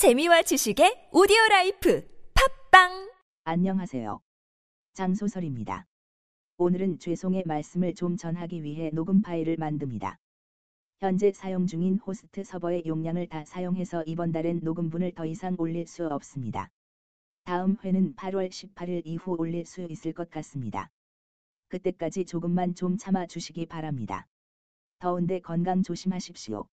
재미와 지식의 오디오 라이프 팟빵 안녕하세요. 장소설입니다. 오늘은 죄송의 말씀을 좀 전하기 위해 녹음 파일을 만듭니다. 현재 사용 중인 호스트 서버의 용량을 다 사용해서 이번 달엔 녹음분을 더 이상 올릴 수 없습니다. 다음 회는 8월 18일 이후 올릴 수 있을 것 같습니다. 그때까지 조금만 좀 참아 주시기 바랍니다. 더운데 건강 조심하십시오.